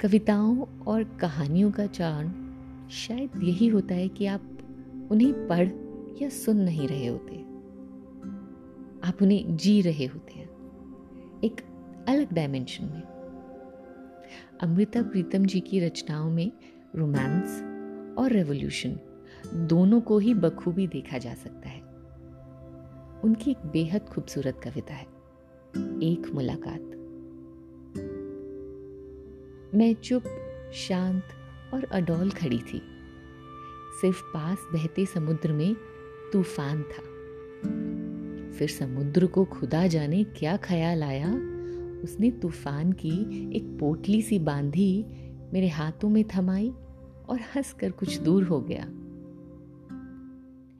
कविताओं और कहानियों का चार्म शायद यही होता है कि आप उन्हें पढ़ या सुन नहीं रहे होते। आप उन्हें जी रहे होते हैं। एक अलग डायमेंशन में। अमृता प्रीतम जी की रचनाओं में रोमांस और रेवोल्यूशन दोनों को ही बखूबी देखा जा सकता है। उनकी एक बेहद खूबसूरत कविता है, एक मुलाकात। मैं चुप, शांत और अडोल खड़ी थी। सिर्फ़ पास बहते समुद्र में तूफ़ान था। फिर समुद्र को खुदा जाने क्या ख्याल आया? उसने तूफ़ान की एक पोटली सी बांधी मेरे हाथों में थमाई और हंसकर कुछ दूर हो गया।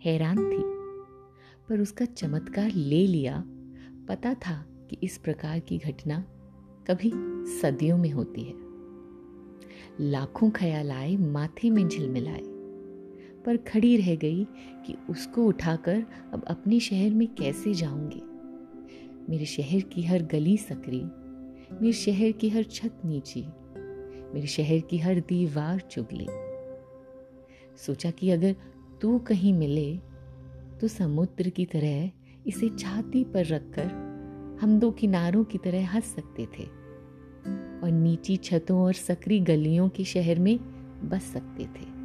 हैरान थी, पर उसका चमत्कार ले लिया। पता था कि इस प्रकार की घटना कभी सदियों में होती है। लाखों ख्याल आए, माथे में झिलमिलाए पर खड़ी रह गई कि उसको उठाकर अब अपने शहर में कैसे जाऊँगी? मेरे शहर की हर गली सकरी, मेरे शहर की हर छत नीची, मेरे शहर की हर दीवार चुगली। सोचा कि अगर तू कहीं मिले तो समुद्र की तरह इसे छाती पर रखकर हम दो किनारों की तरह हंस सकते थे। और नीची छतों और सकरी गलियों के शहर में बस सकते थे।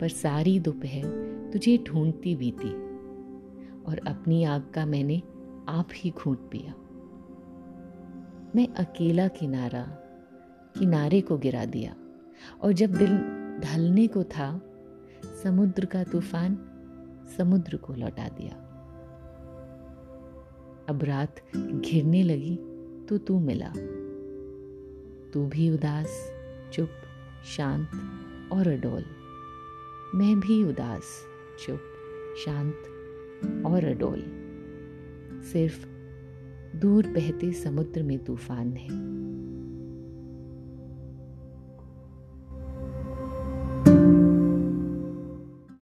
पर सारी दोपहर तुझे ढूंढती बीती और अपनी आग का मैंने आप ही घूट पिया। मैं अकेला किनारा किनारे को गिरा दिया और जब दिल ढलने को था, समुद्र का तूफ़ान समुद्र को लौटा दिया। अब रात घिरने लगी तो तू मिला। तू भी उदास, चुप, शांत और अडोल। मैं भी उदास, चुप, शांत और अडोल। सिर्फ़ दूर बहते समुद्र में तूफ़ान है।